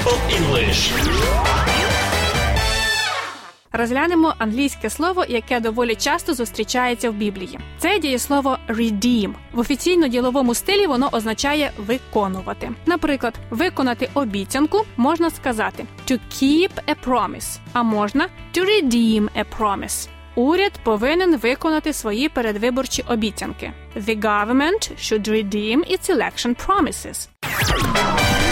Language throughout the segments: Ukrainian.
Bible English. Розглянемо англійське слово, яке доволі часто зустрічається в Біблії. Це дієслово redeem. В офіційно-діловому стилі воно означає виконувати. Наприклад, виконати обіцянку можна сказати to keep a promise, а можна to redeem a promise. Уряд повинен виконати свої передвиборчі обіцянки. The government should redeem its election promises.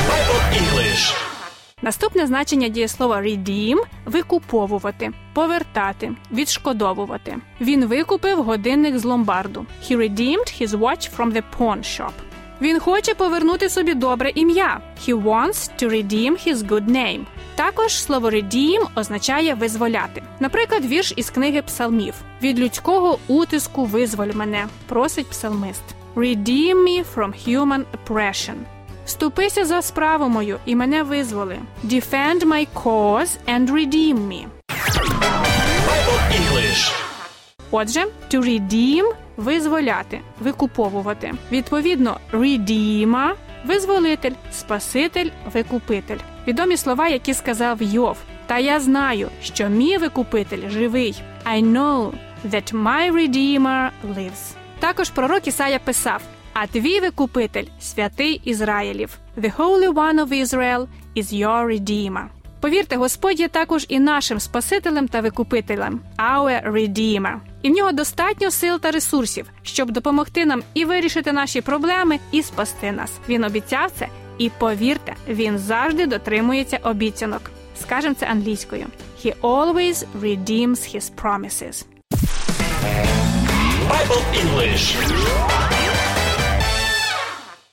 Bible English. Наступне значення дієслова redeem – викуповувати, повертати, відшкодовувати. Він викупив годинник з ломбарду. He redeemed his watch from the pawn shop. Він хоче повернути собі добре ім'я. He wants to redeem his good name. Також слово redeem означає визволяти. Наприклад, вірш із книги Псалмів: від людського утиску визволь мене, просить псалмист. Redeem me from human oppression. Вступися за справу мою і мене визволи. Defend my cause and redeem me. Отже, to redeem – визволяти, викуповувати. Відповідно, redeemer – визволитель, спаситель, викупитель. Відомі слова, які сказав Йов. Та я знаю, що мій викупитель живий. I know that my redeemer lives. Також пророк Ісая писав: А твій викупитель святий Ізраїлів. The Holy One of Israel is your redeemer. Повірте, Господь є також і нашим Спасителем та викупителем, our Redeemer. І в нього достатньо сил та ресурсів, щоб допомогти нам і вирішити наші проблеми, і спасти нас. Він обіцяв це, і повірте, він завжди дотримується обіцянок. Скажемо це англійською. He always redeems his promises. Bible English.